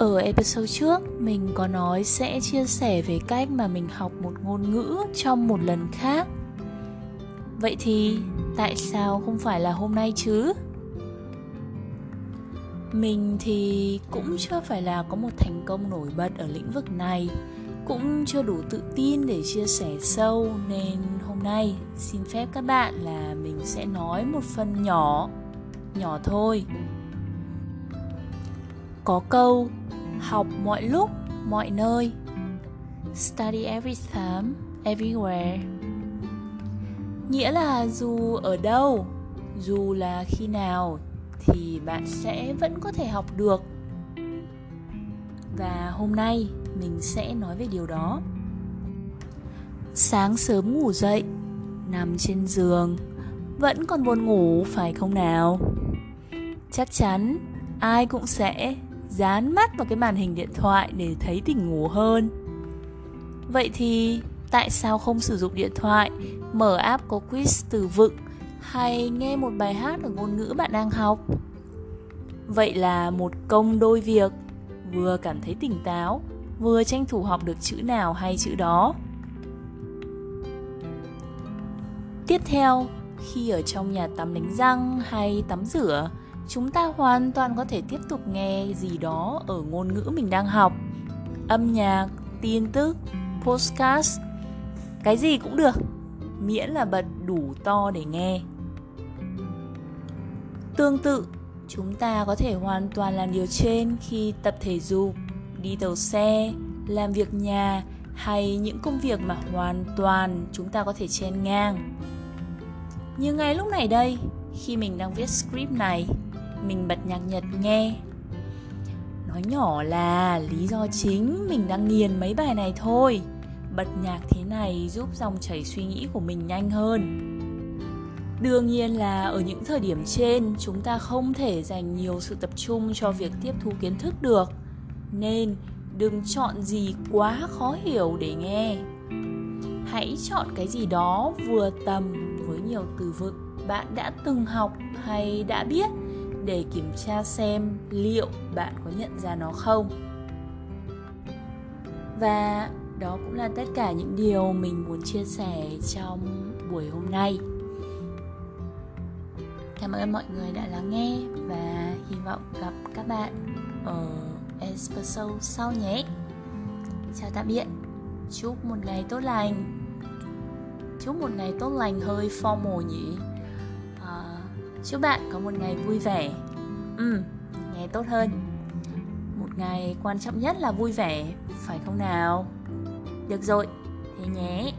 Ở episode trước, mình có nói sẽ chia sẻ về cách mà mình học một ngôn ngữ trong một lần khác. Vậy thì tại sao không phải là hôm nay chứ? Mình thì cũng chưa phải là có một thành công nổi bật ở lĩnh vực này Cũng chưa đủ tự tin để chia sẻ sâu Nên hôm nay xin phép các bạn là mình sẽ nói một phần nhỏ Nhỏ thôi có câu học mọi lúc, mọi nơi. Study every time, everywhere. Nghĩa là dù ở đâu, dù là khi nào thì bạn sẽ vẫn có thể học được. Và hôm nay mình sẽ nói về điều đó. Sáng sớm ngủ dậy nằm trên giường vẫn còn buồn ngủ phải không nào? Chắc chắn ai cũng sẽ dán mắt vào cái màn hình điện thoại để thấy tỉnh ngủ hơn. Vậy thì tại sao không sử dụng điện thoại, mở app có quiz từ vựng hay nghe một bài hát ở ngôn ngữ bạn đang học? Vậy là một công đôi việc, vừa cảm thấy tỉnh táo, vừa tranh thủ học được chữ nào hay chữ đó. Tiếp theo, khi ở trong nhà tắm đánh răng hay tắm rửa chúng ta hoàn toàn có thể tiếp tục nghe gì đó ở ngôn ngữ mình đang học. Âm nhạc, tin tức, podcast, cái gì cũng được, miễn là bật đủ to để nghe. Tương tự, chúng ta có thể hoàn toàn làm điều trên khi tập thể dục, đi tàu xe, làm việc nhà hay những công việc mà hoàn toàn chúng ta có thể chen ngang. Như ngay lúc này đây, khi mình đang viết script này mình bật nhạc nhật nghe. Nói nhỏ là lý do chính mình đang nghiền mấy bài này thôi. Bật nhạc thế này giúp dòng chảy suy nghĩ của mình nhanh hơn. Đương nhiên là ở những thời điểm trên, chúng ta không thể dành nhiều sự tập trung cho việc tiếp thu kiến thức được. Nên đừng chọn gì quá khó hiểu để nghe. Hãy chọn cái gì đó vừa tầm, với nhiều từ vựng bạn đã từng học hay đã biết để kiểm tra xem liệu bạn có nhận ra nó không. Và đó cũng là tất cả những điều mình muốn chia sẻ trong buổi hôm nay. Cảm ơn mọi người đã lắng nghe và hy vọng gặp các bạn ở espresso sau nhé. Chào tạm biệt. Chúc một ngày tốt lành. Chúc một ngày tốt lành hơi formal nhỉ chúc bạn có một ngày vui vẻ. Ừ nghe tốt hơn. Một ngày quan trọng nhất là vui vẻ, phải không nào? Được rồi, thế nhé.